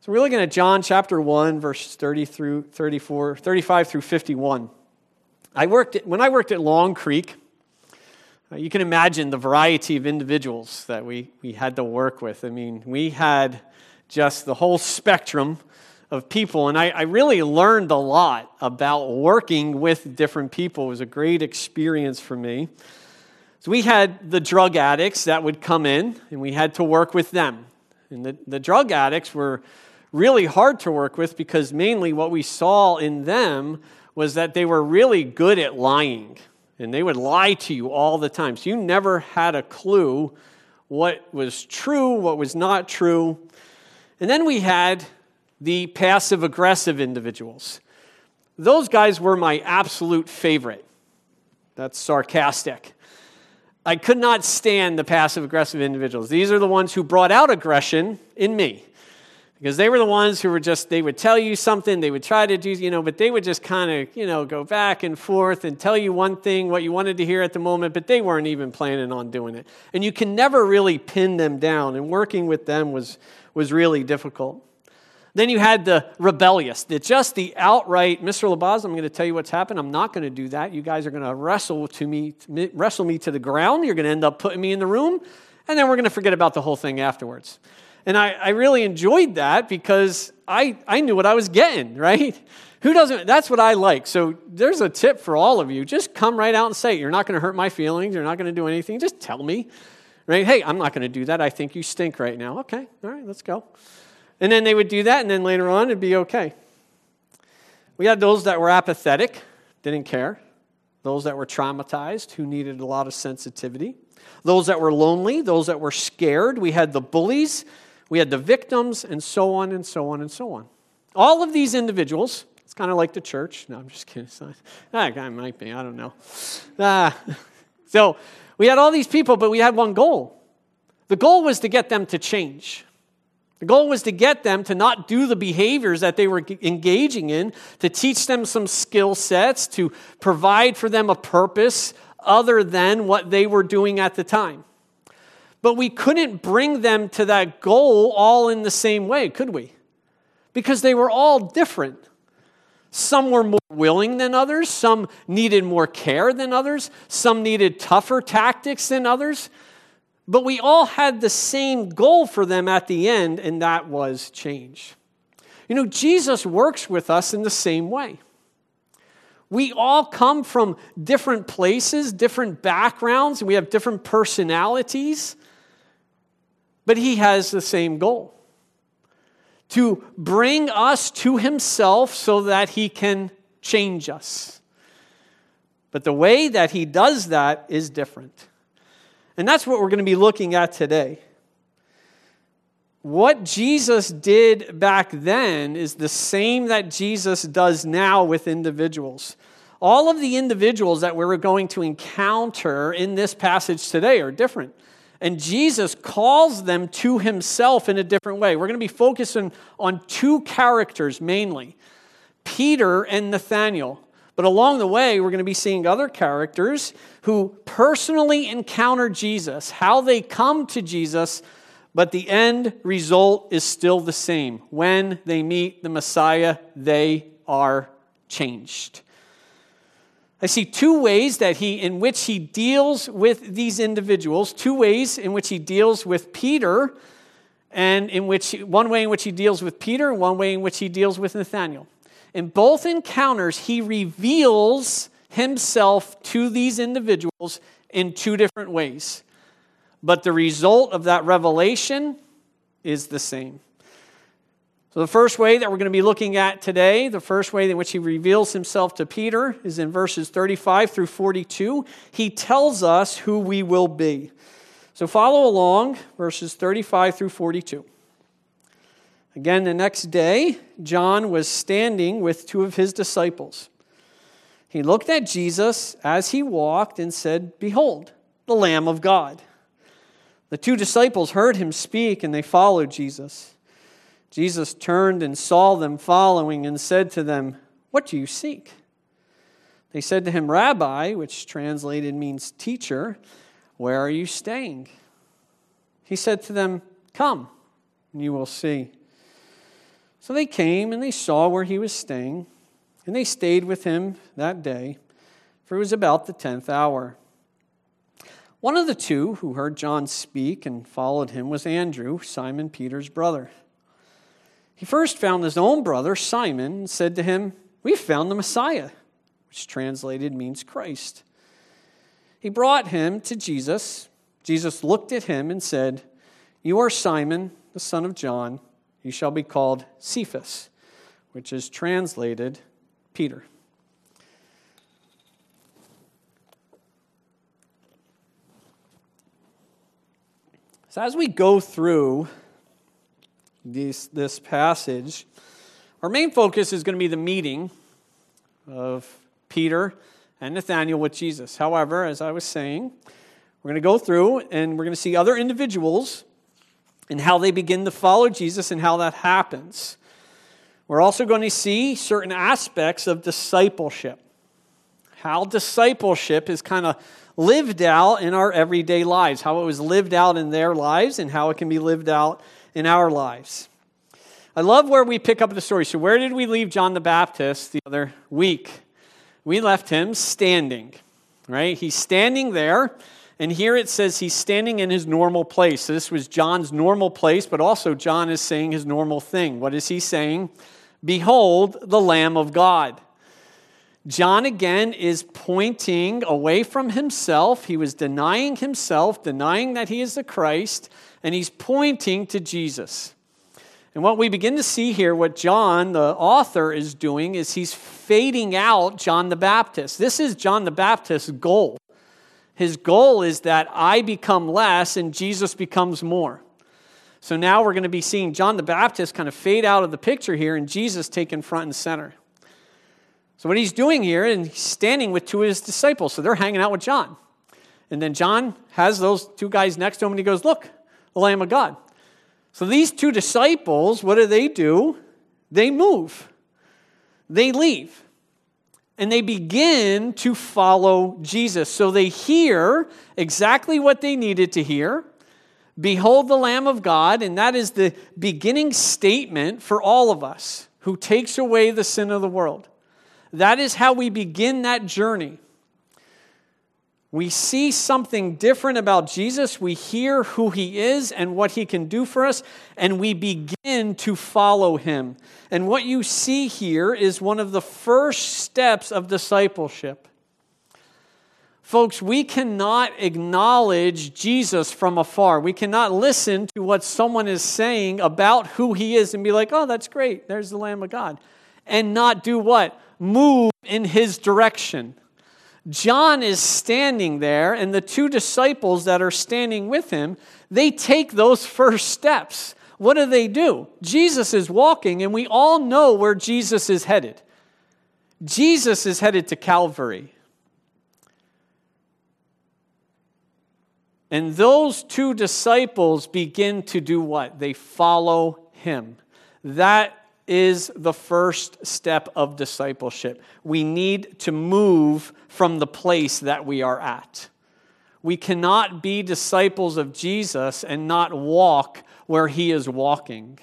So we're looking at John chapter 1, verses 30 through 34, 35 through 51. I worked at, when I worked at Long Creek, uh, you can imagine the variety of individuals that we, we had to work with. I mean, we had just the whole spectrum of people, and I, I really learned a lot about working with different people. It was a great experience for me. So we had the drug addicts that would come in, and we had to work with them. And the, the drug addicts were really hard to work with because mainly what we saw in them was that they were really good at lying. And they would lie to you all the time. So you never had a clue what was true, what was not true. And then we had the passive aggressive individuals. Those guys were my absolute favorite. That's sarcastic. I could not stand the passive aggressive individuals. These are the ones who brought out aggression in me because they were the ones who were just they would tell you something they would try to do you know but they would just kind of you know go back and forth and tell you one thing what you wanted to hear at the moment but they weren't even planning on doing it. And you can never really pin them down and working with them was was really difficult. Then you had the rebellious the just the outright mr labaz i'm going to tell you what's happened. I'm not going to do that. You guys are going to wrestle to me wrestle me to the ground. You're going to end up putting me in the room and then we're going to forget about the whole thing afterwards and I, I really enjoyed that because I, I knew what I was getting, right? Who doesn't? That's what I like. So there's a tip for all of you. Just come right out and say. You're not going to hurt my feelings. You're not going to do anything. Just tell me, right? Hey, I'm not going to do that. I think you stink right now. Okay, all right, let's go. And then they would do that, and then later on it'd be okay. We had those that were apathetic, didn't care. Those that were traumatized, who needed a lot of sensitivity. Those that were lonely, those that were scared. We had the bullies we had the victims, and so on and so on and so on. All of these individuals, it's kind of like the church. No, I'm just kidding. That guy might be, I don't know. Uh, so we had all these people, but we had one goal. The goal was to get them to change. The goal was to get them to not do the behaviors that they were engaging in, to teach them some skill sets, to provide for them a purpose other than what they were doing at the time. But we couldn't bring them to that goal all in the same way, could we? Because they were all different. Some were more willing than others, some needed more care than others, some needed tougher tactics than others. But we all had the same goal for them at the end, and that was change. You know, Jesus works with us in the same way. We all come from different places, different backgrounds, and we have different personalities. But he has the same goal to bring us to himself so that he can change us. But the way that he does that is different. And that's what we're going to be looking at today. What Jesus did back then is the same that Jesus does now with individuals. All of the individuals that we're going to encounter in this passage today are different. And Jesus calls them to himself in a different way. We're going to be focusing on two characters mainly Peter and Nathaniel. But along the way, we're going to be seeing other characters who personally encounter Jesus, how they come to Jesus, but the end result is still the same. When they meet the Messiah, they are changed. I see two ways that he in which he deals with these individuals, two ways in which he deals with Peter, and in which one way in which he deals with Peter, and one way in which he deals with Nathaniel. In both encounters, he reveals himself to these individuals in two different ways. But the result of that revelation is the same. The first way that we're going to be looking at today, the first way in which he reveals himself to Peter, is in verses 35 through 42. He tells us who we will be. So, follow along, verses 35 through 42. Again, the next day, John was standing with two of his disciples. He looked at Jesus as he walked and said, Behold, the Lamb of God. The two disciples heard him speak and they followed Jesus. Jesus turned and saw them following and said to them, What do you seek? They said to him, Rabbi, which translated means teacher, where are you staying? He said to them, Come, and you will see. So they came and they saw where he was staying, and they stayed with him that day, for it was about the tenth hour. One of the two who heard John speak and followed him was Andrew, Simon Peter's brother. He first found his own brother, Simon, and said to him, We've found the Messiah, which translated means Christ. He brought him to Jesus. Jesus looked at him and said, You are Simon, the son of John. You shall be called Cephas, which is translated Peter. So, as we go through this, this passage, our main focus is going to be the meeting of Peter and Nathaniel with Jesus. However, as I was saying, we're going to go through and we're going to see other individuals and how they begin to follow Jesus and how that happens. We're also going to see certain aspects of discipleship. How discipleship is kind of lived out in our everyday lives, how it was lived out in their lives, and how it can be lived out in our lives. I love where we pick up the story. So, where did we leave John the Baptist the other week? We left him standing, right? He's standing there and here it says he's standing in his normal place. So this was John's normal place, but also John is saying his normal thing. What is he saying? Behold, the Lamb of God. John again is pointing away from himself. He was denying himself, denying that he is the Christ, and he's pointing to Jesus. And what we begin to see here, what John, the author, is doing, is he's fading out John the Baptist. This is John the Baptist's goal. His goal is that I become less and Jesus becomes more. So now we're going to be seeing John the Baptist kind of fade out of the picture here and Jesus taken front and center. So what he's doing here, and he's standing with two of his disciples. So they're hanging out with John. And then John has those two guys next to him and he goes, Look, the Lamb of God. So these two disciples, what do they do? They move, they leave and they begin to follow Jesus. So they hear exactly what they needed to hear. Behold the Lamb of God, and that is the beginning statement for all of us who takes away the sin of the world. That is how we begin that journey. We see something different about Jesus. We hear who he is and what he can do for us, and we begin to follow him. And what you see here is one of the first steps of discipleship. Folks, we cannot acknowledge Jesus from afar. We cannot listen to what someone is saying about who he is and be like, oh, that's great. There's the Lamb of God. And not do what? Move in his direction. John is standing there, and the two disciples that are standing with him, they take those first steps. What do they do? Jesus is walking, and we all know where Jesus is headed. Jesus is headed to Calvary. And those two disciples begin to do what? They follow him. That is the first step of discipleship. We need to move from the place that we are at. We cannot be disciples of Jesus and not walk where he is walking.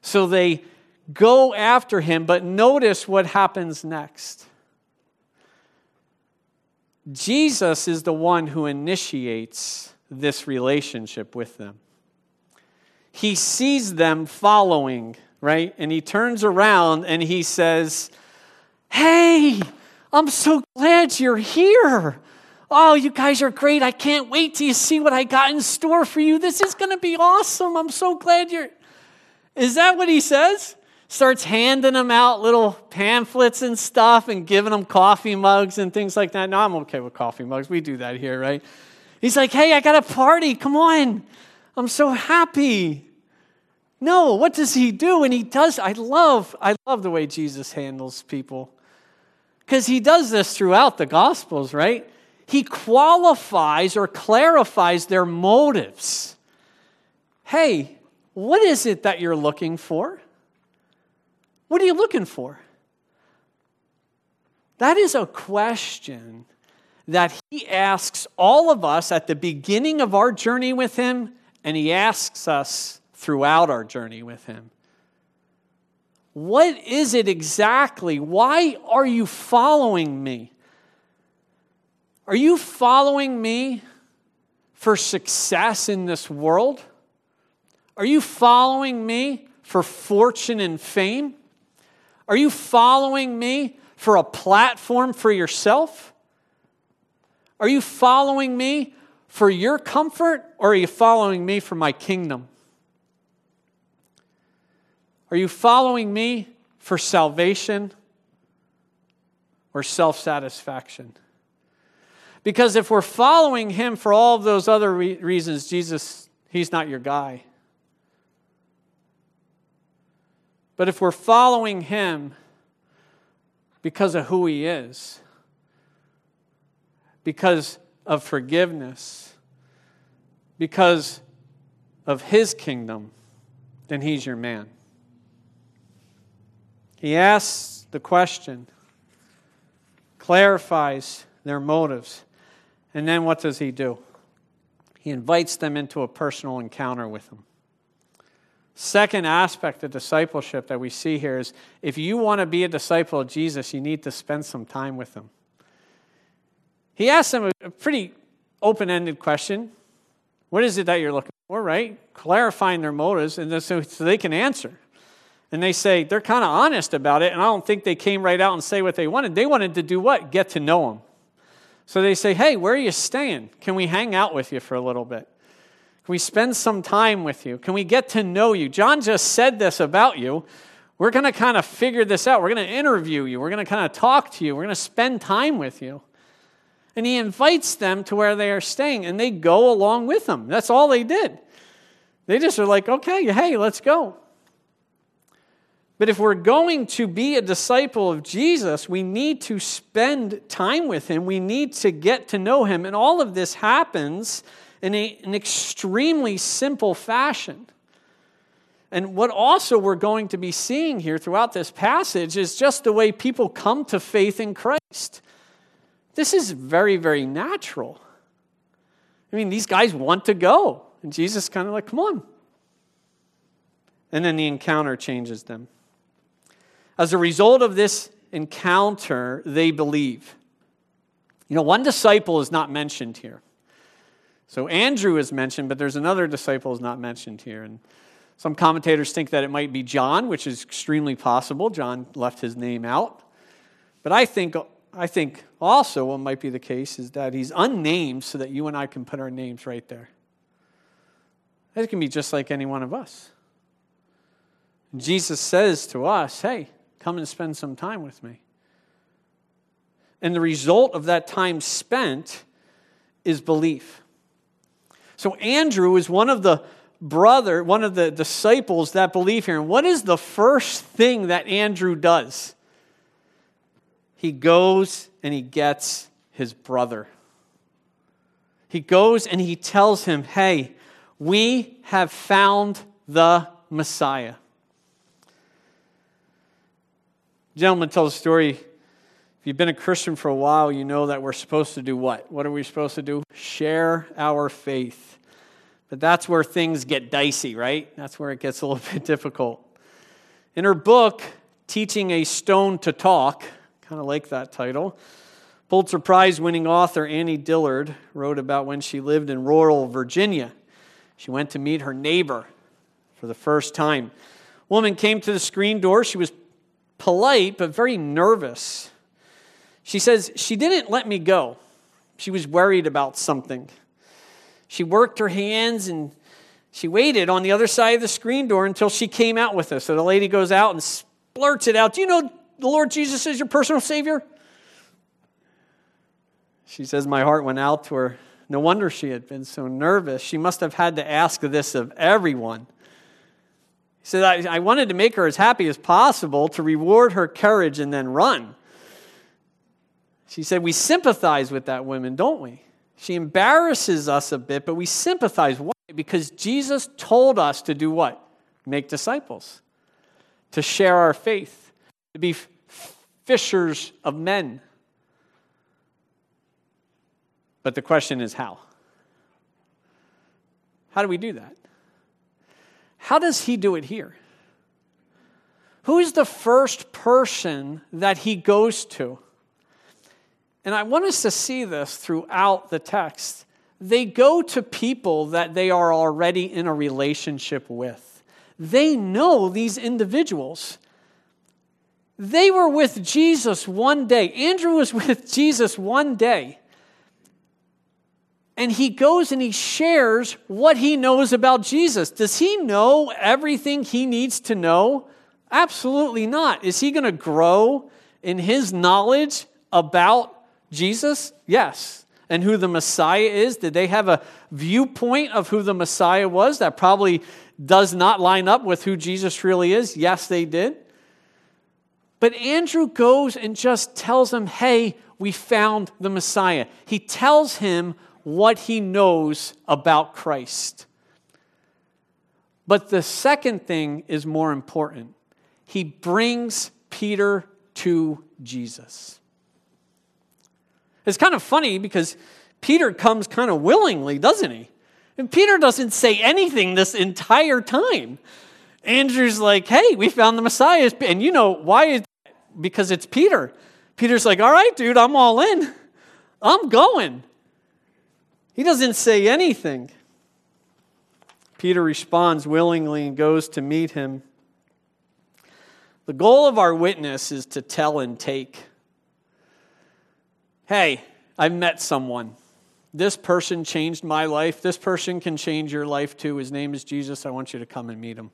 So they go after him, but notice what happens next. Jesus is the one who initiates this relationship with them. He sees them following right? And he turns around and he says, Hey, I'm so glad you're here. Oh, you guys are great. I can't wait till you see what I got in store for you. This is going to be awesome. I'm so glad you're. Is that what he says? Starts handing them out little pamphlets and stuff and giving them coffee mugs and things like that. No, I'm okay with coffee mugs. We do that here, right? He's like, hey, I got a party. Come on. I'm so happy. No, what does he do? And he does, I love, I love the way Jesus handles people. Because he does this throughout the Gospels, right? He qualifies or clarifies their motives. Hey, what is it that you're looking for? What are you looking for? That is a question that he asks all of us at the beginning of our journey with him, and he asks us throughout our journey with Him. What is it exactly? Why are you following me? Are you following me for success in this world? Are you following me for fortune and fame? Are you following me for a platform for yourself? Are you following me for your comfort or are you following me for my kingdom? Are you following me for salvation or self satisfaction? Because if we're following him for all of those other re- reasons, Jesus, he's not your guy. But if we're following him because of who he is, because of forgiveness, because of his kingdom, then he's your man. He asks the question, clarifies their motives, and then what does he do? He invites them into a personal encounter with him. Second aspect of discipleship that we see here is if you want to be a disciple of Jesus, you need to spend some time with him. He asks them a pretty open ended question What is it that you're looking for, right? Clarifying their motives, and so, so they can answer. And they say, they're kind of honest about it, and I don't think they came right out and say what they wanted. They wanted to do what? Get to know him. So they say, hey, where are you staying? Can we hang out with you for a little bit? Can we spend some time with you? Can we get to know you? John just said this about you. We're going to kind of figure this out. We're going to interview you. We're going to kind of talk to you. We're going to spend time with you. And he invites them to where they are staying, and they go along with him. That's all they did. They just are like, okay, hey, let's go. But if we're going to be a disciple of Jesus, we need to spend time with him. We need to get to know him. And all of this happens in a, an extremely simple fashion. And what also we're going to be seeing here throughout this passage is just the way people come to faith in Christ. This is very, very natural. I mean, these guys want to go. And Jesus kind of like, come on. And then the encounter changes them. As a result of this encounter, they believe. You know, one disciple is not mentioned here. So Andrew is mentioned, but there's another disciple is not mentioned here. And some commentators think that it might be John, which is extremely possible. John left his name out. But I think, I think also what might be the case is that he's unnamed so that you and I can put our names right there. It can be just like any one of us. Jesus says to us, hey, Come and spend some time with me. And the result of that time spent is belief. So Andrew is one of the brother, one of the disciples that believe here. And what is the first thing that Andrew does? He goes and he gets his brother. He goes and he tells him, Hey, we have found the Messiah. Gentleman tells a story. If you've been a Christian for a while, you know that we're supposed to do what? What are we supposed to do? Share our faith. But that's where things get dicey, right? That's where it gets a little bit difficult. In her book, Teaching a Stone to Talk, kind of like that title, Pulitzer Prize winning author Annie Dillard wrote about when she lived in rural Virginia. She went to meet her neighbor for the first time. Woman came to the screen door. She was polite, but very nervous. She says, She didn't let me go. She was worried about something. She worked her hands and she waited on the other side of the screen door until she came out with us. So the lady goes out and splurts it out. Do you know the Lord Jesus is your personal Savior? She says, My heart went out to her. No wonder she had been so nervous. She must have had to ask this of everyone. Said, I, I wanted to make her as happy as possible to reward her courage and then run. She said, We sympathize with that woman, don't we? She embarrasses us a bit, but we sympathize. Why? Because Jesus told us to do what? Make disciples, to share our faith, to be fishers of men. But the question is how? How do we do that? How does he do it here? Who's the first person that he goes to? And I want us to see this throughout the text. They go to people that they are already in a relationship with. They know these individuals. They were with Jesus one day. Andrew was with Jesus one day. And he goes and he shares what he knows about Jesus. Does he know everything he needs to know? Absolutely not. Is he going to grow in his knowledge about Jesus? Yes. And who the Messiah is? Did they have a viewpoint of who the Messiah was that probably does not line up with who Jesus really is? Yes, they did. But Andrew goes and just tells him, hey, we found the Messiah. He tells him what he knows about Christ. But the second thing is more important. He brings Peter to Jesus. It's kind of funny because Peter comes kind of willingly, doesn't he? And Peter doesn't say anything this entire time. Andrew's like, hey, we found the Messiah. And you know, why? is that? Because it's Peter. Peter's like, all right, dude, I'm all in. I'm going. He doesn't say anything. Peter responds willingly and goes to meet him. The goal of our witness is to tell and take. Hey, I've met someone. This person changed my life. This person can change your life too. His name is Jesus. I want you to come and meet him.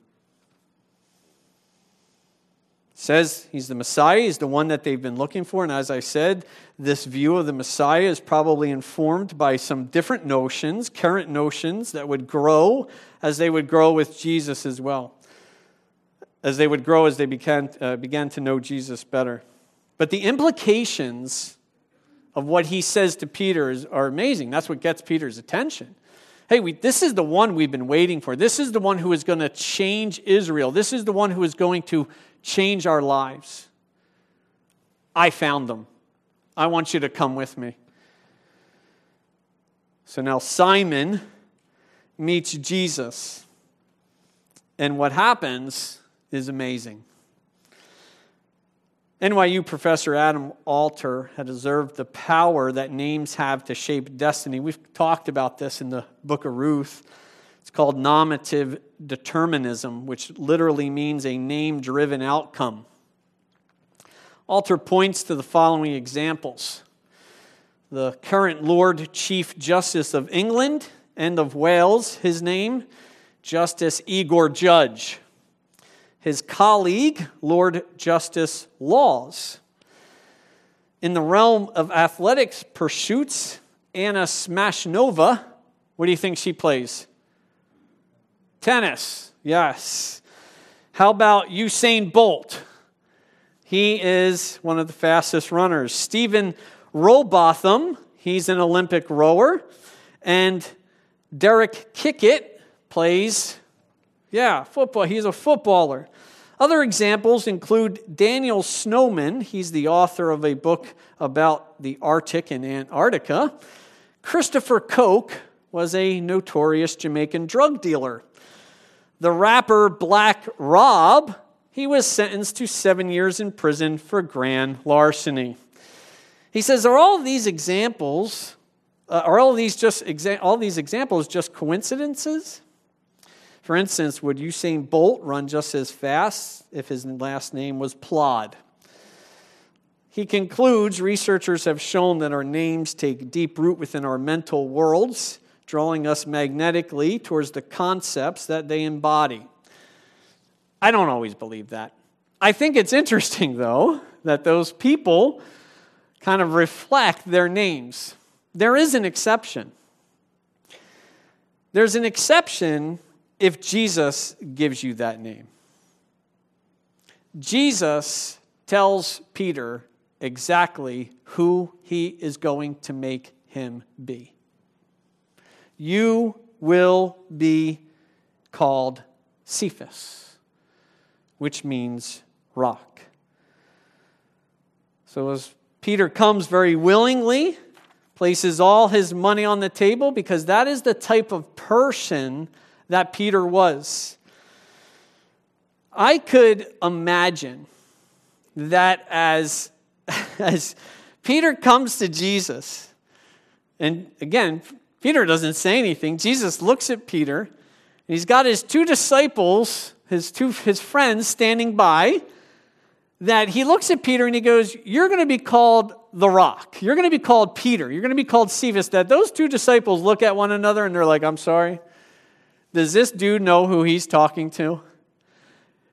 Says he's the Messiah, he's the one that they've been looking for. And as I said, this view of the Messiah is probably informed by some different notions, current notions that would grow as they would grow with Jesus as well, as they would grow as they began, uh, began to know Jesus better. But the implications of what he says to Peter is, are amazing. That's what gets Peter's attention. Hey, we, this is the one we've been waiting for. This is the one who is going to change Israel. This is the one who is going to change our lives. I found them. I want you to come with me. So now Simon meets Jesus. And what happens is amazing. NYU professor Adam Alter had observed the power that names have to shape destiny. We've talked about this in the book of Ruth. Called nominative determinism, which literally means a name driven outcome. Alter points to the following examples the current Lord Chief Justice of England and of Wales, his name, Justice Igor Judge his colleague, Lord Justice Laws. In the realm of athletics pursuits, Anna Smashnova, what do you think she plays? Tennis, yes. How about Usain Bolt? He is one of the fastest runners. Stephen Rowbotham, he's an Olympic rower. And Derek Kickett plays, yeah, football. He's a footballer. Other examples include Daniel Snowman. He's the author of a book about the Arctic and Antarctica. Christopher Coke was a notorious Jamaican drug dealer. The rapper Black Rob, he was sentenced to seven years in prison for grand larceny. He says, Are all these examples, uh, are all these just exa- all these examples just coincidences? For instance, would Usain Bolt run just as fast if his last name was Plod? He concludes researchers have shown that our names take deep root within our mental worlds, drawing us magnetically towards the concepts that they embody. I don't always believe that. I think it's interesting, though, that those people kind of reflect their names. There is an exception. There's an exception if Jesus gives you that name. Jesus tells Peter exactly who he is going to make him be. You will be called Cephas, which means rock. So as Peter comes very willingly, places all his money on the table because that is the type of person that Peter was. I could imagine that as, as Peter comes to Jesus, and again, Peter doesn't say anything. Jesus looks at Peter, and he's got his two disciples, his two his friends standing by. That he looks at Peter and he goes, You're going to be called the rock. You're going to be called Peter. You're going to be called Cephas. That those two disciples look at one another and they're like, I'm sorry. Does this dude know who he's talking to?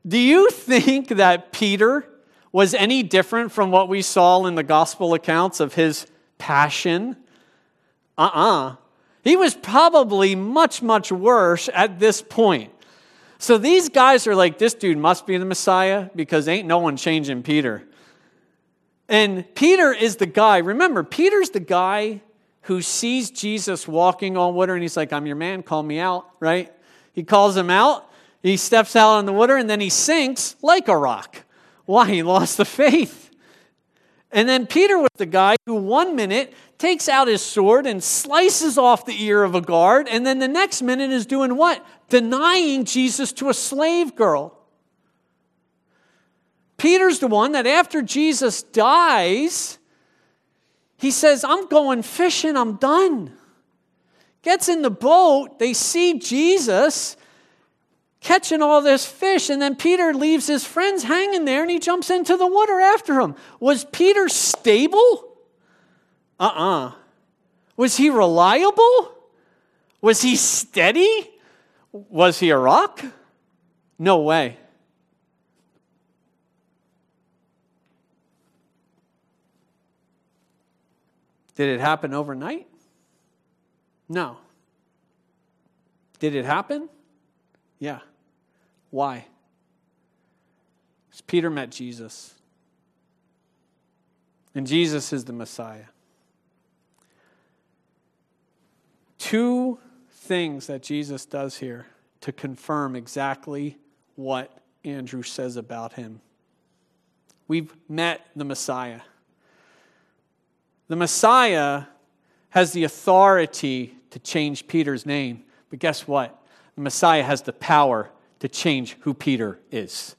Do you think that Peter was any different from what we saw in the gospel accounts of his passion? Uh uh-uh. uh He was probably much, much worse at this point. So these guys are like, this dude must be the Messiah because ain't no one changing Peter. And Peter is the guy, remember, Peter's the guy who sees Jesus walking on water and he's like, I'm your man, call me out, right? He calls him out, he steps out on the water, and then he sinks like a rock. Why? He lost the faith. And then Peter was the guy who one minute takes out his sword and slices off the ear of a guard, and then the next minute is doing what? Denying Jesus to a slave girl. Peter's the one that after Jesus dies, he says, I'm going fishing, I'm done. Gets in the boat, they see Jesus, catching all this fish, and then Peter leaves his friends hanging there and he jumps into the water after him. Was Peter stable? Uh uh-uh. uh Was he reliable? Was he steady? Was he a rock? No way. Did it happen overnight? No. Did it happen? Yeah. Why? Because Peter met Jesus. And Jesus is the Messiah. Two things that Jesus does here to confirm exactly what Andrew says about him. We've met the Messiah. The Messiah has the authority to change Peter's name, but guess what? The Messiah has the power to change who Peter is.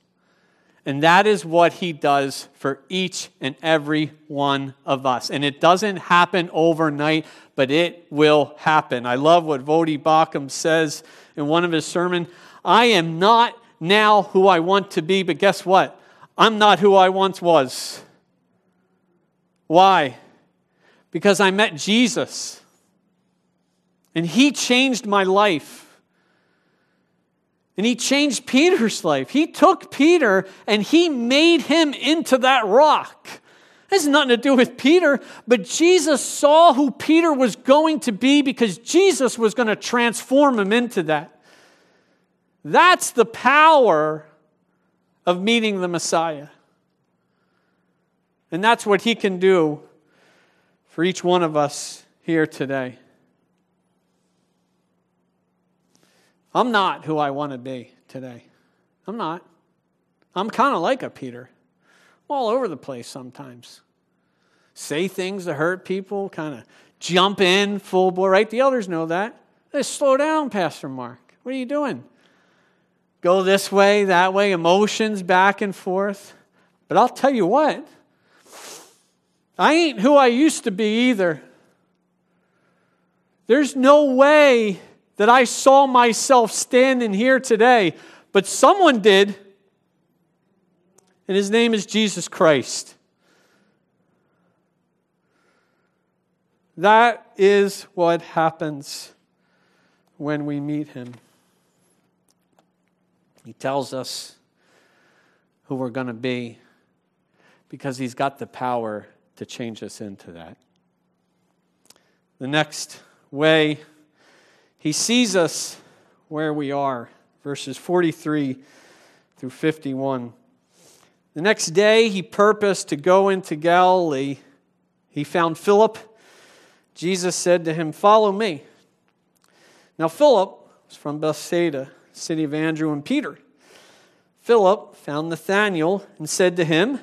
And that is what he does for each and every one of us. And it doesn't happen overnight, but it will happen. I love what Voddie Baucham says in one of his sermons I am not now who I want to be, but guess what? I'm not who I once was. Why? Because I met Jesus. And he changed my life. And he changed Peter's life. He took Peter and he made him into that rock. It has nothing to do with Peter, but Jesus saw who Peter was going to be because Jesus was going to transform him into that. That's the power of meeting the Messiah. And that's what he can do for each one of us here today. I'm not who I want to be today. I'm not. I'm kind of like a Peter, I'm all over the place sometimes. Say things that hurt people, kind of jump in full bore, right? The elders know that. They slow down, Pastor Mark. What are you doing? Go this way, that way, emotions back and forth. But I'll tell you what, I ain't who I used to be either. There's no way that I saw myself standing here today, but someone did, and his name is Jesus Christ. That is what happens when we meet him. He tells us who we're going to be because he's got the power to change us into that. The next way he sees us where we are, verses 43 through 51. The next day, he purposed to go into Galilee. He found Philip. Jesus said to him, Follow me. Now, Philip was from Bethsaida, city of Andrew and Peter. Philip found Nathanael and said to him,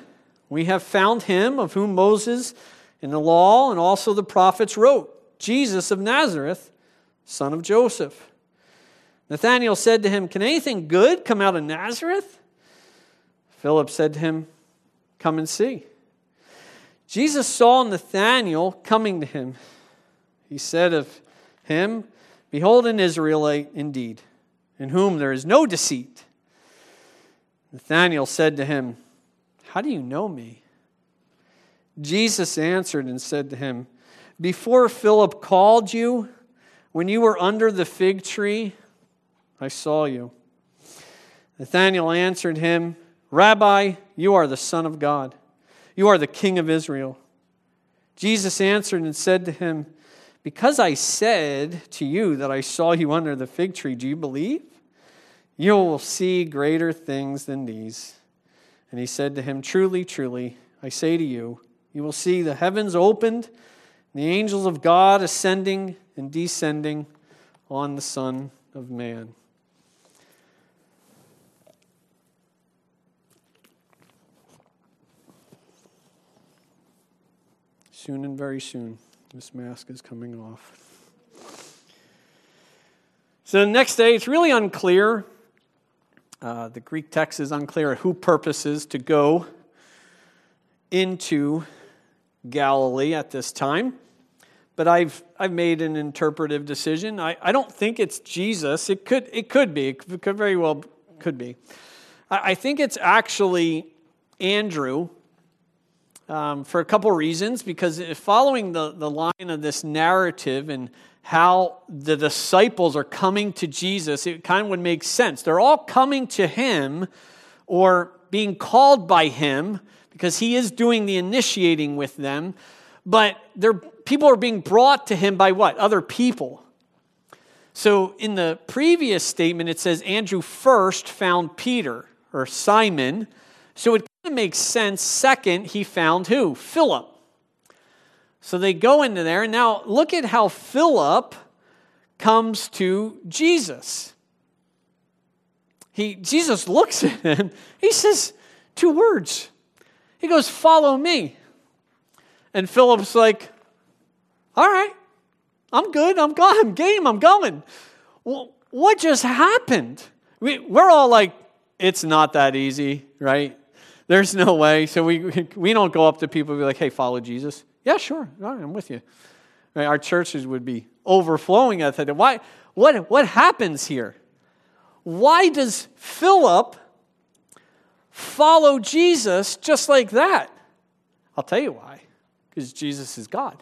We have found him of whom Moses in the law and also the prophets wrote, Jesus of Nazareth son of Joseph. Nathanael said to him, Can anything good come out of Nazareth? Philip said to him, Come and see. Jesus saw Nathanael coming to him. He said of him, Behold, an Israelite indeed, in whom there is no deceit. Nathanael said to him, How do you know me? Jesus answered and said to him, Before Philip called you, when you were under the fig tree, I saw you. Nathanael answered him, Rabbi, you are the Son of God. You are the King of Israel. Jesus answered and said to him, Because I said to you that I saw you under the fig tree, do you believe? You will see greater things than these. And he said to him, Truly, truly, I say to you, you will see the heavens opened, the angels of God ascending and descending on the Son of Man. Soon and very soon, this mask is coming off. So the next day, it's really unclear. Uh, the Greek text is unclear who purposes to go into Galilee at this time. But I've, I've made an interpretive decision. I, I don't think it's Jesus. It could, it could be. It could very well could be. I, I think it's actually Andrew um, for a couple reasons. Because following the, the line of this narrative and how the disciples are coming to Jesus, it kind of would make sense. They're all coming to him or being called by him because he is doing the initiating with them. But people are being brought to him by what? Other people. So in the previous statement, it says Andrew first found Peter or Simon. So it kind of makes sense. Second, he found who? Philip. So they go into there. And now look at how Philip comes to Jesus. He, Jesus looks at him. He says two words he goes, Follow me. And Philip's like, All right, I'm good. I'm, going. I'm game. I'm going. Well, what just happened? We, we're all like, It's not that easy, right? There's no way. So we, we don't go up to people and be like, Hey, follow Jesus. Yeah, sure. Right, I'm with you. Right, our churches would be overflowing at that. Why, what, what happens here? Why does Philip follow Jesus just like that? I'll tell you why. Because Jesus is God.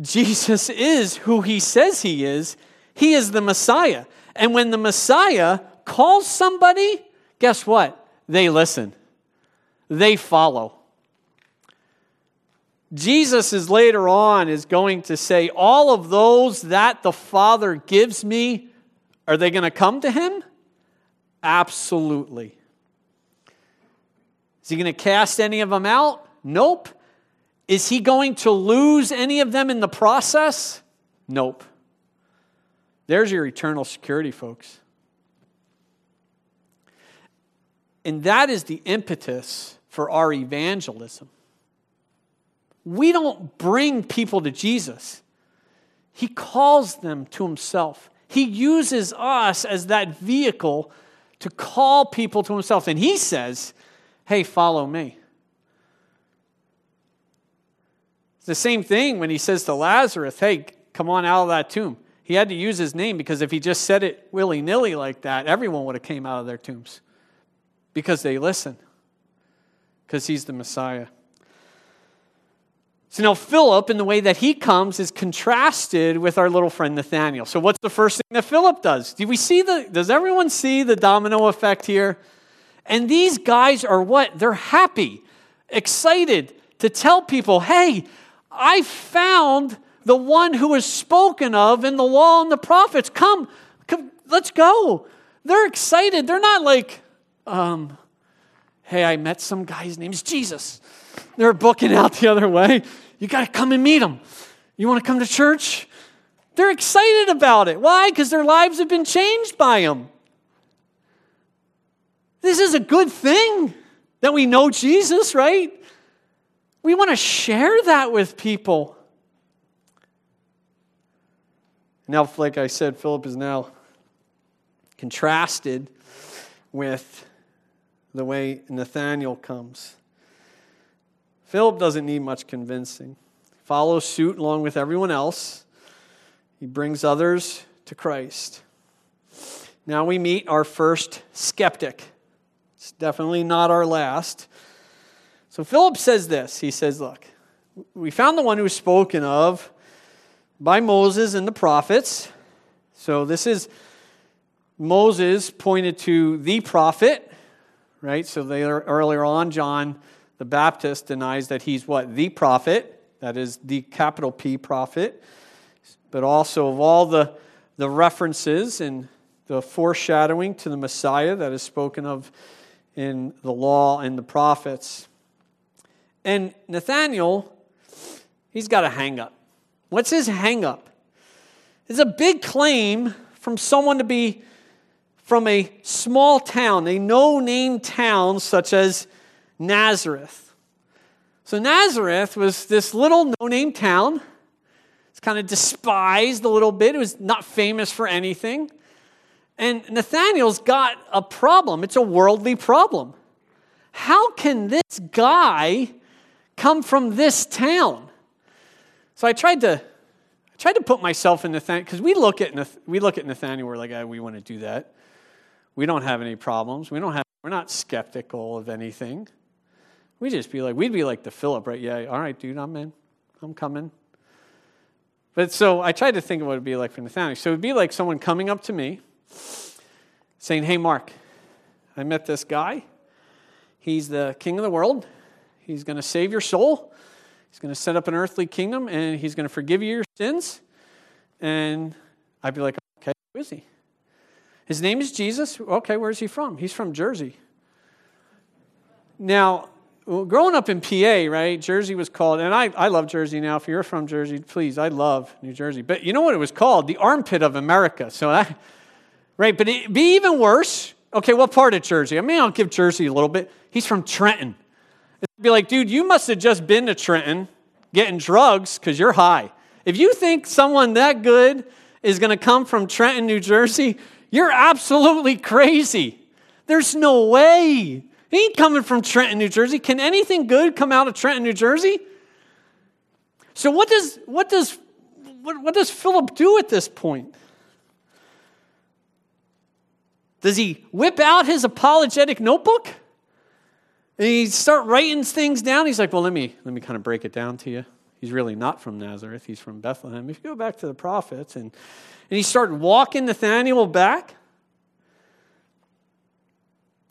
Jesus is who he says he is. He is the Messiah. And when the Messiah calls somebody, guess what? They listen, they follow. Jesus is later on is going to say, All of those that the Father gives me, are they going to come to him? Absolutely. Is he going to cast any of them out? Nope. Is he going to lose any of them in the process? Nope. There's your eternal security, folks. And that is the impetus for our evangelism. We don't bring people to Jesus, He calls them to Himself. He uses us as that vehicle to call people to Himself. And He says, hey, follow me. It's the same thing when he says to Lazarus, hey, come on out of that tomb. He had to use his name because if he just said it willy nilly like that, everyone would have came out of their tombs because they listen, because he's the Messiah. So now Philip, in the way that he comes, is contrasted with our little friend Nathaniel. So what's the first thing that Philip does? Do we see the? Does everyone see the domino effect here? And these guys are what? They're happy, excited to tell people, hey, I found the one who is spoken of in the law and the prophets. Come, come let's go. They're excited. They're not like, um, hey, I met some guy, guy's name's Jesus. They're booking out the other way. You got to come and meet him. You want to come to church? They're excited about it. Why? Because their lives have been changed by him. This is a good thing that we know Jesus, right? We want to share that with people. Now, like I said, Philip is now contrasted with the way Nathaniel comes. Philip doesn't need much convincing. He follows suit along with everyone else. He brings others to Christ. Now we meet our first skeptic. It's definitely not our last. So Philip says this He says, Look, we found the one who was spoken of by Moses and the prophets. So this is Moses pointed to the prophet, right? So they are, earlier on, John the Baptist denies that he's what? The prophet. That is the capital P prophet. But also of all the, the references and the foreshadowing to the Messiah that is spoken of in the law and the prophets. And Nathaniel, he's got a hang up. What's his hang up? It's a big claim from someone to be from a small town, a no name town such as Nazareth. So, Nazareth was this little no name town. It's kind of despised a little bit. It was not famous for anything. And Nathaniel's got a problem. It's a worldly problem. How can this guy come from this town? So I tried to I tried to put myself in Nathaniel because we look at we look at Nathaniel. We're like, oh, we want to do that. We don't have any problems. We don't have, we're not skeptical of anything. We just be like, we'd be like the Philip, right? Yeah, all right, dude, I'm in. I'm coming. But so I tried to think of what it would be like for Nathaniel. So it would be like someone coming up to me saying, Hey, Mark, I met this guy. He's the king of the world. He's going to save your soul. He's going to set up an earthly kingdom and he's going to forgive you your sins. And I'd be like, Okay, who is he? His name is Jesus. Okay, where's he from? He's from Jersey. Now, growing up in PA, right, Jersey was called, and I, I love Jersey now. If you're from Jersey, please, I love New Jersey. But you know what it was called? The armpit of America. So that, right, but it'd be even worse. Okay, what part of Jersey? I mean, I'll give Jersey a little bit. He's from Trenton. It'd be like, dude, you must have just been to Trenton getting drugs because you're high. If you think someone that good is going to come from Trenton, New Jersey, you're absolutely crazy. There's no way. He ain't coming from Trenton, New Jersey. Can anything good come out of Trenton, New Jersey? So what does what does what, what does Philip do at this point? Does he whip out his apologetic notebook? And he start writing things down. He's like, well, let me let me kind of break it down to you. He's really not from Nazareth. He's from Bethlehem. If you go back to the prophets and and he started walking Nathaniel back.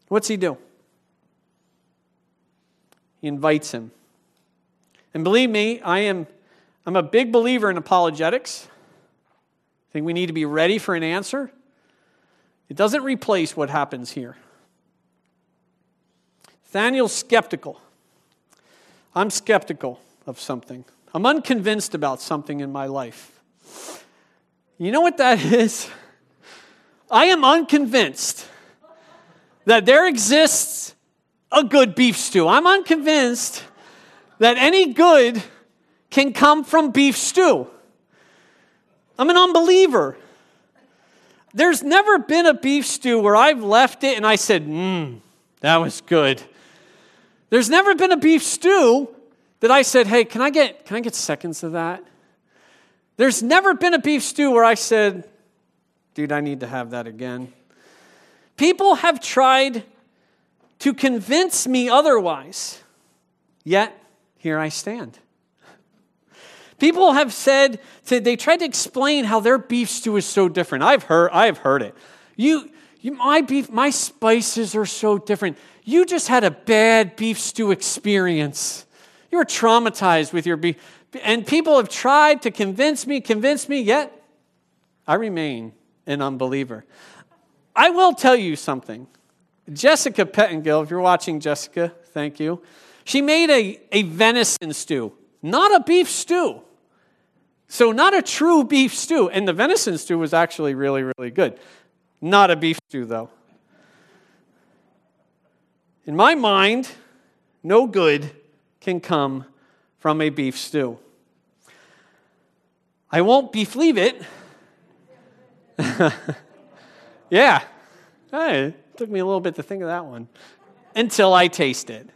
What's he do? He invites him. And believe me, I am I'm a big believer in apologetics. I think we need to be ready for an answer. It doesn't replace what happens here. Nathaniel's skeptical. I'm skeptical of something. I'm unconvinced about something in my life. You know what that is? I am unconvinced that there exists a good beef stew. I'm unconvinced that any good can come from beef stew. I'm an unbeliever. There's never been a beef stew where I've left it and I said, mmm, that was good. There's never been a beef stew that I said, hey, can I get, can I get seconds of that? There's never been a beef stew where I said, dude, I need to have that again. People have tried to convince me otherwise, yet here I stand. People have said they tried to explain how their beef stew is so different. I've heard, I've heard it. You, you, my beef, my spices are so different. You just had a bad beef stew experience. You were traumatized with your beef. And people have tried to convince me, convince me, yet I remain an unbeliever. I will tell you something. Jessica Pettingill, if you're watching, Jessica, thank you. She made a, a venison stew, not a beef stew. So, not a true beef stew. And the venison stew was actually really, really good. Not a beef stew, though. In my mind, no good can come from a beef stew. I won't beef leave it. yeah. Hey, it took me a little bit to think of that one. until I taste it.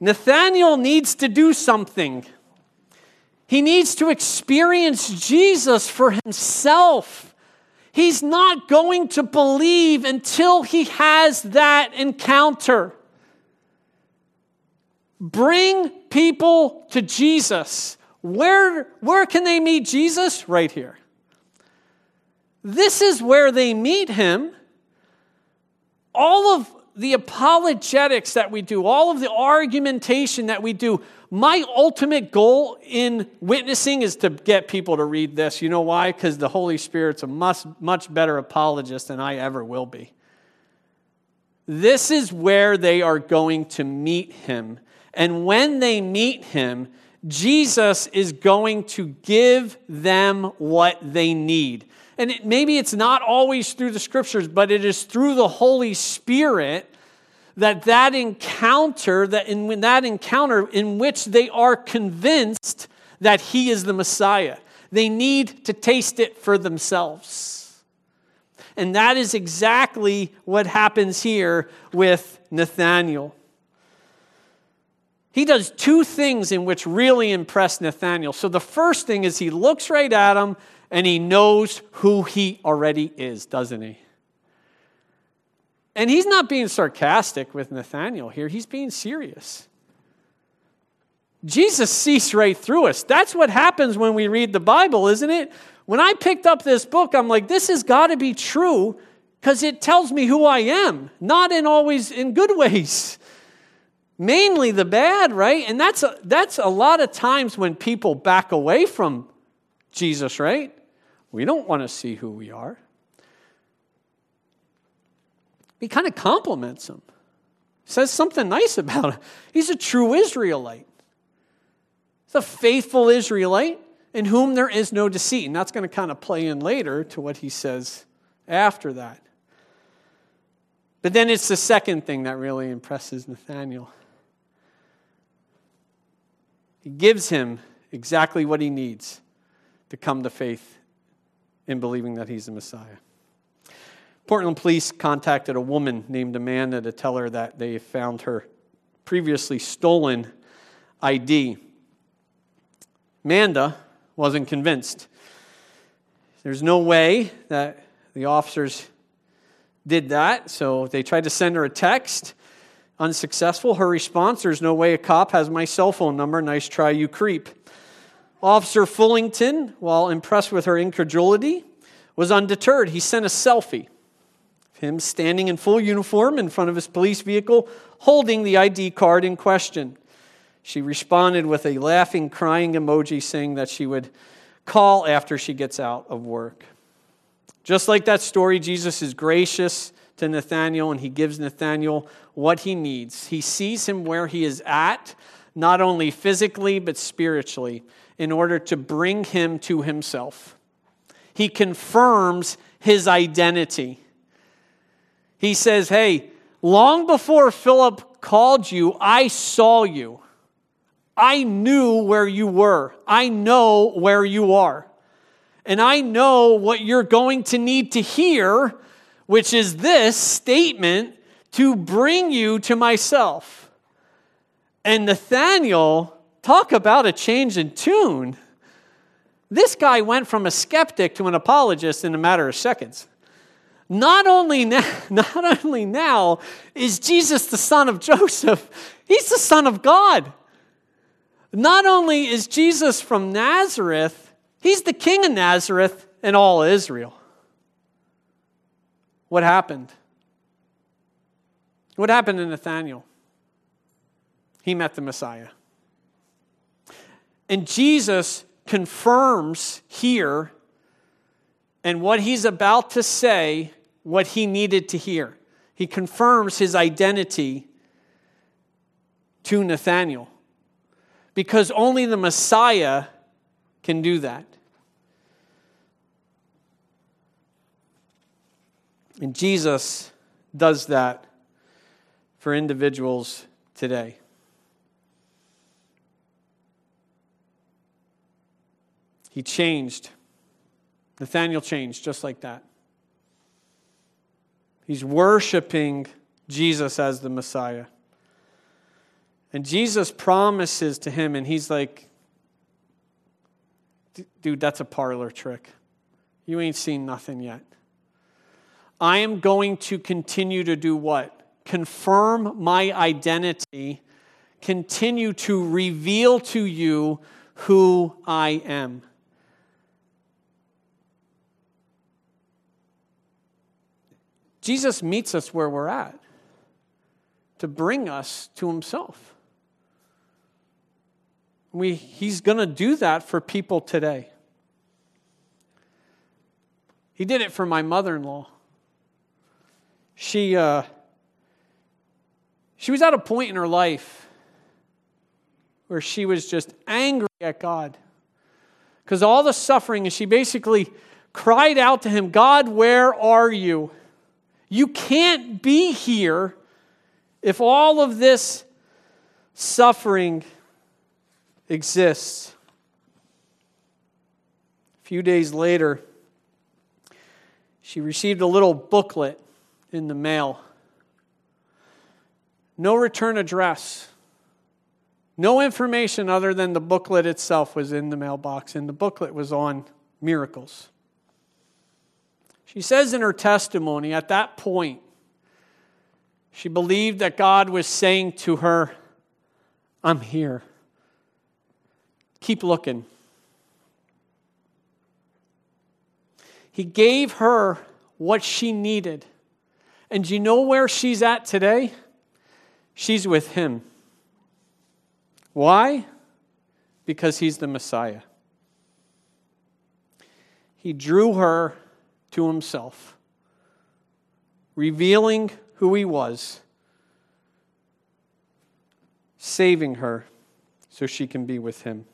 Nathaniel needs to do something. He needs to experience Jesus for himself. He's not going to believe until he has that encounter. Bring people to Jesus. Where, where can they meet Jesus? Right here. This is where they meet him. All of the apologetics that we do, all of the argumentation that we do, my ultimate goal in witnessing is to get people to read this. You know why? Because the Holy Spirit's a much, much better apologist than I ever will be. This is where they are going to meet him. And when they meet him, Jesus is going to give them what they need. And it, maybe it's not always through the scriptures, but it is through the Holy Spirit that that encounter, that in that encounter in which they are convinced that he is the Messiah. They need to taste it for themselves. And that is exactly what happens here with Nathanael. He does two things in which really impress Nathanael. So the first thing is he looks right at him and he knows who he already is, doesn't he? And he's not being sarcastic with Nathanael here, he's being serious. Jesus sees right through us. That's what happens when we read the Bible, isn't it? When I picked up this book, I'm like, this has got to be true because it tells me who I am, not in always in good ways mainly the bad, right? And that's a, that's a lot of times when people back away from Jesus, right? We don't want to see who we are. He kind of compliments him, says something nice about him. He's a true Israelite. He's a faithful Israelite in whom there is no deceit. And that's going to kind of play in later to what he says after that. But then it's the second thing that really impresses Nathaniel. He gives him exactly what he needs to come to faith in believing that he's the Messiah. Portland police contacted a woman named Amanda to tell her that they found her previously stolen ID. Amanda wasn't convinced. There's no way that the officers did that, so they tried to send her a text Unsuccessful. Her response There's no way a cop has my cell phone number. Nice try, you creep. Officer Fullington, while impressed with her incredulity, was undeterred. He sent a selfie him standing in full uniform in front of his police vehicle, holding the ID card in question. She responded with a laughing, crying emoji saying that she would call after she gets out of work. Just like that story, Jesus is gracious to Nathanael and he gives Nathanael what he needs. He sees him where he is at, not only physically, but spiritually, in order to bring him to himself. He confirms his identity. He says, Hey, long before Philip called you, I saw you. I knew where you were. I know where you are. And I know what you're going to need to hear which is this statement to bring you to myself. And Nathaniel, talk about a change in tune. This guy went from a skeptic to an apologist in a matter of seconds. Not only now, not only now is Jesus the son of Joseph, he's the son of God. Not only is Jesus from Nazareth, he's the king of Nazareth and all Israel. What happened? What happened to Nathanael? He met the Messiah. And Jesus confirms here and what he's about to say what he needed to hear. He confirms his identity to Nathanael because only the Messiah can do that. And Jesus does that for individuals today. He changed. Nathaniel changed just like that. He's worshiping Jesus as the Messiah. And Jesus promises to him, and he's like, dude, that's a parlor trick. You ain't seen nothing yet. I am going to continue to do what? Confirm my identity, continue to reveal to you who I am. Jesus meets us where we're at to bring us to himself. We, he's going to do that for people today. He did it for my mother in law. She, uh, she was at a point in her life where she was just angry at God because all the suffering, and she basically cried out to him, God, where are you? You can't be here if all of this suffering exists. A few days later, she received a little booklet in the mail. No return address. No information other than the booklet itself was in the mailbox, and the booklet was on miracles. She says in her testimony at that point, she believed that God was saying to her, I'm here. Keep looking. He gave her what she needed. And do you know where she's at today? She's with Him. Why? Because He's the Messiah. He drew her to himself, revealing who he was, saving her so she can be with him.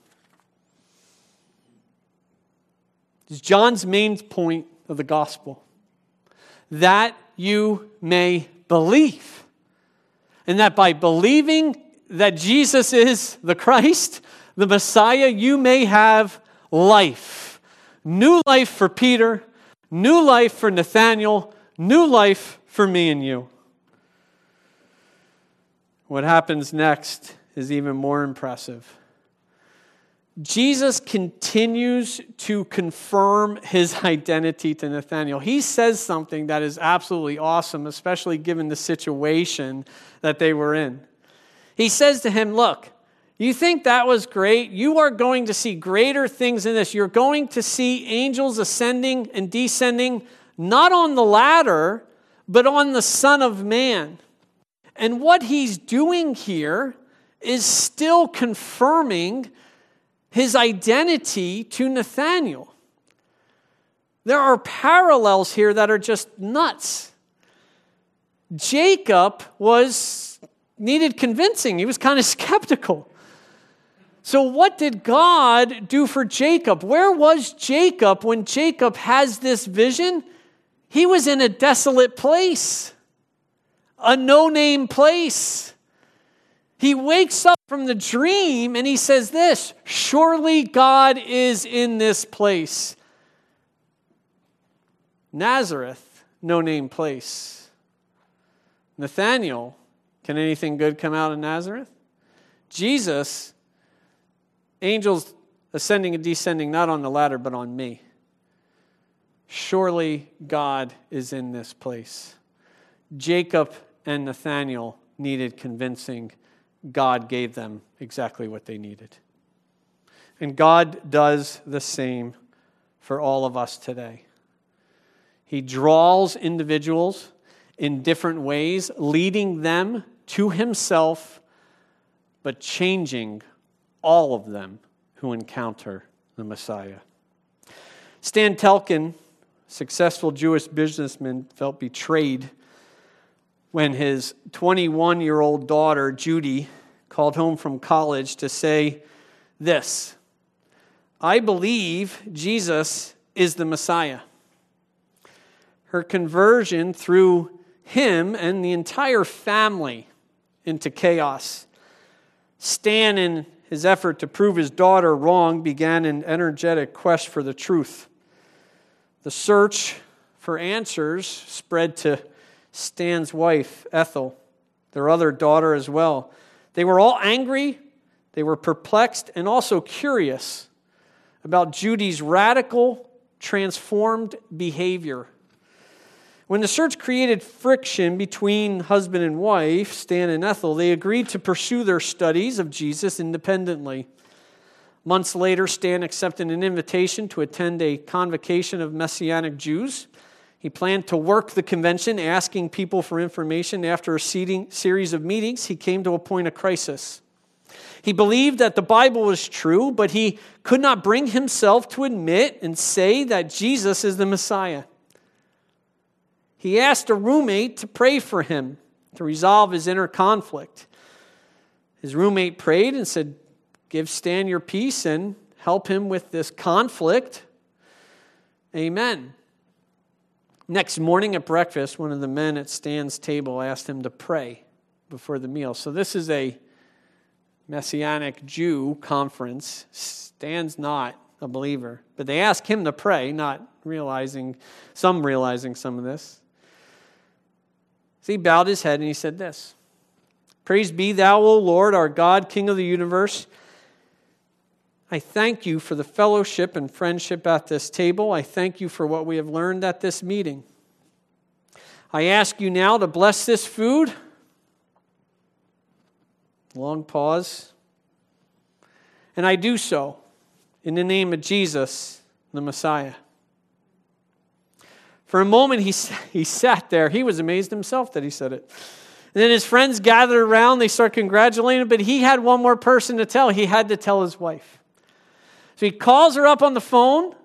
It's John's main point of the gospel that you may believe. And that by believing that Jesus is the Christ, the Messiah, you may have life. New life for Peter, New life for Nathaniel, new life for me and you. What happens next is even more impressive. Jesus continues to confirm his identity to Nathaniel. He says something that is absolutely awesome, especially given the situation that they were in. He says to him, Look, you think that was great? You are going to see greater things in this. You're going to see angels ascending and descending, not on the ladder, but on the Son of Man. And what he's doing here is still confirming his identity to Nathaniel. There are parallels here that are just nuts. Jacob was needed convincing. He was kind of skeptical. So, what did God do for Jacob? Where was Jacob when Jacob has this vision? He was in a desolate place, a no name place. He wakes up from the dream and he says, This, surely God is in this place. Nazareth, no name place. Nathaniel, can anything good come out of Nazareth? Jesus, angels ascending and descending not on the ladder, but on me. Surely God is in this place. Jacob and Nathaniel needed convincing. God gave them exactly what they needed. And God does the same for all of us today. He draws individuals in different ways, leading them to Himself, but changing all of them who encounter the Messiah. Stan Telkin, successful Jewish businessman, felt betrayed when his 21 year old daughter, Judy, called home from college to say this I believe Jesus is the Messiah. Her conversion threw him and the entire family into chaos. Stan, in his effort to prove his daughter wrong, began an energetic quest for the truth. The search for answers spread to Stan's wife, Ethel, their other daughter as well. They were all angry, they were perplexed, and also curious about Judy's radical, transformed behavior. When the search created friction between husband and wife, Stan and Ethel, they agreed to pursue their studies of Jesus independently. Months later, Stan accepted an invitation to attend a convocation of Messianic Jews. He planned to work the convention, asking people for information. After a series of meetings, he came to a point of crisis. He believed that the Bible was true, but he could not bring himself to admit and say that Jesus is the Messiah. He asked a roommate to pray for him to resolve his inner conflict. His roommate prayed and said, Give Stan your peace and help him with this conflict. Amen. Next morning at breakfast, one of the men at Stan's table asked him to pray before the meal. So, this is a Messianic Jew conference. Stan's not a believer, but they ask him to pray, not realizing, some realizing some of this. So he bowed his head and he said this Praise be thou, O Lord, our God, King of the universe. I thank you for the fellowship and friendship at this table. I thank you for what we have learned at this meeting. I ask you now to bless this food. Long pause. And I do so in the name of Jesus, the Messiah. For a moment, he, he sat there. He was amazed himself that he said it. And then his friends gathered around. They start congratulating him, but he had one more person to tell. He had to tell his wife. So he calls her up on the phone,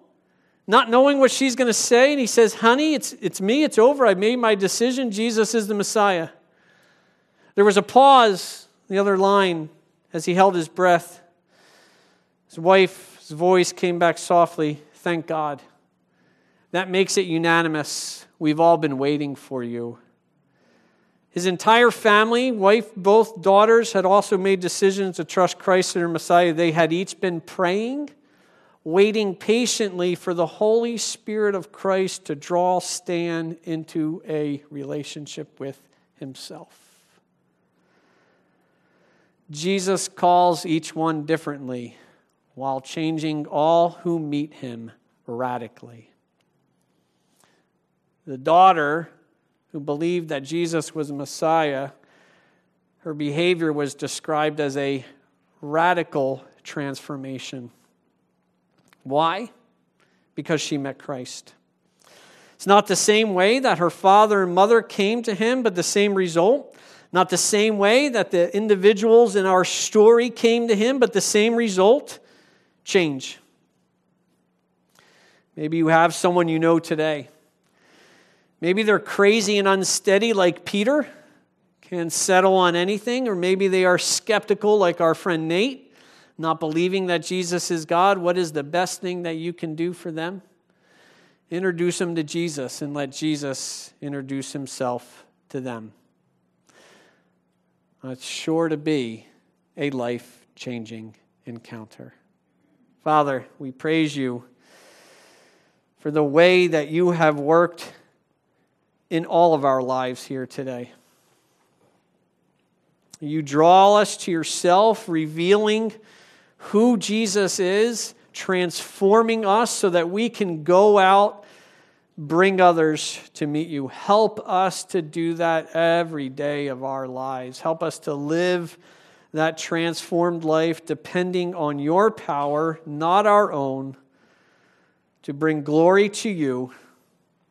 not knowing what she's going to say, and he says, Honey, it's, it's me, it's over. I made my decision. Jesus is the Messiah. There was a pause, the other line, as he held his breath. His wife's voice came back softly, Thank God. That makes it unanimous. We've all been waiting for you. His entire family, wife, both daughters, had also made decisions to trust Christ as their Messiah. They had each been praying waiting patiently for the Holy Spirit of Christ to draw Stan into a relationship with himself. Jesus calls each one differently while changing all who meet him radically. The daughter who believed that Jesus was Messiah, her behavior was described as a radical transformation. Why? Because she met Christ. It's not the same way that her father and mother came to him, but the same result. Not the same way that the individuals in our story came to him, but the same result change. Maybe you have someone you know today. Maybe they're crazy and unsteady like Peter, can't settle on anything, or maybe they are skeptical like our friend Nate not believing that Jesus is God, what is the best thing that you can do for them? Introduce them to Jesus and let Jesus introduce himself to them. It's sure to be a life changing encounter. Father, we praise you for the way that you have worked in all of our lives here today. You draw us to yourself, revealing who Jesus is, transforming us so that we can go out, bring others to meet you. Help us to do that every day of our lives. Help us to live that transformed life depending on your power, not our own, to bring glory to you.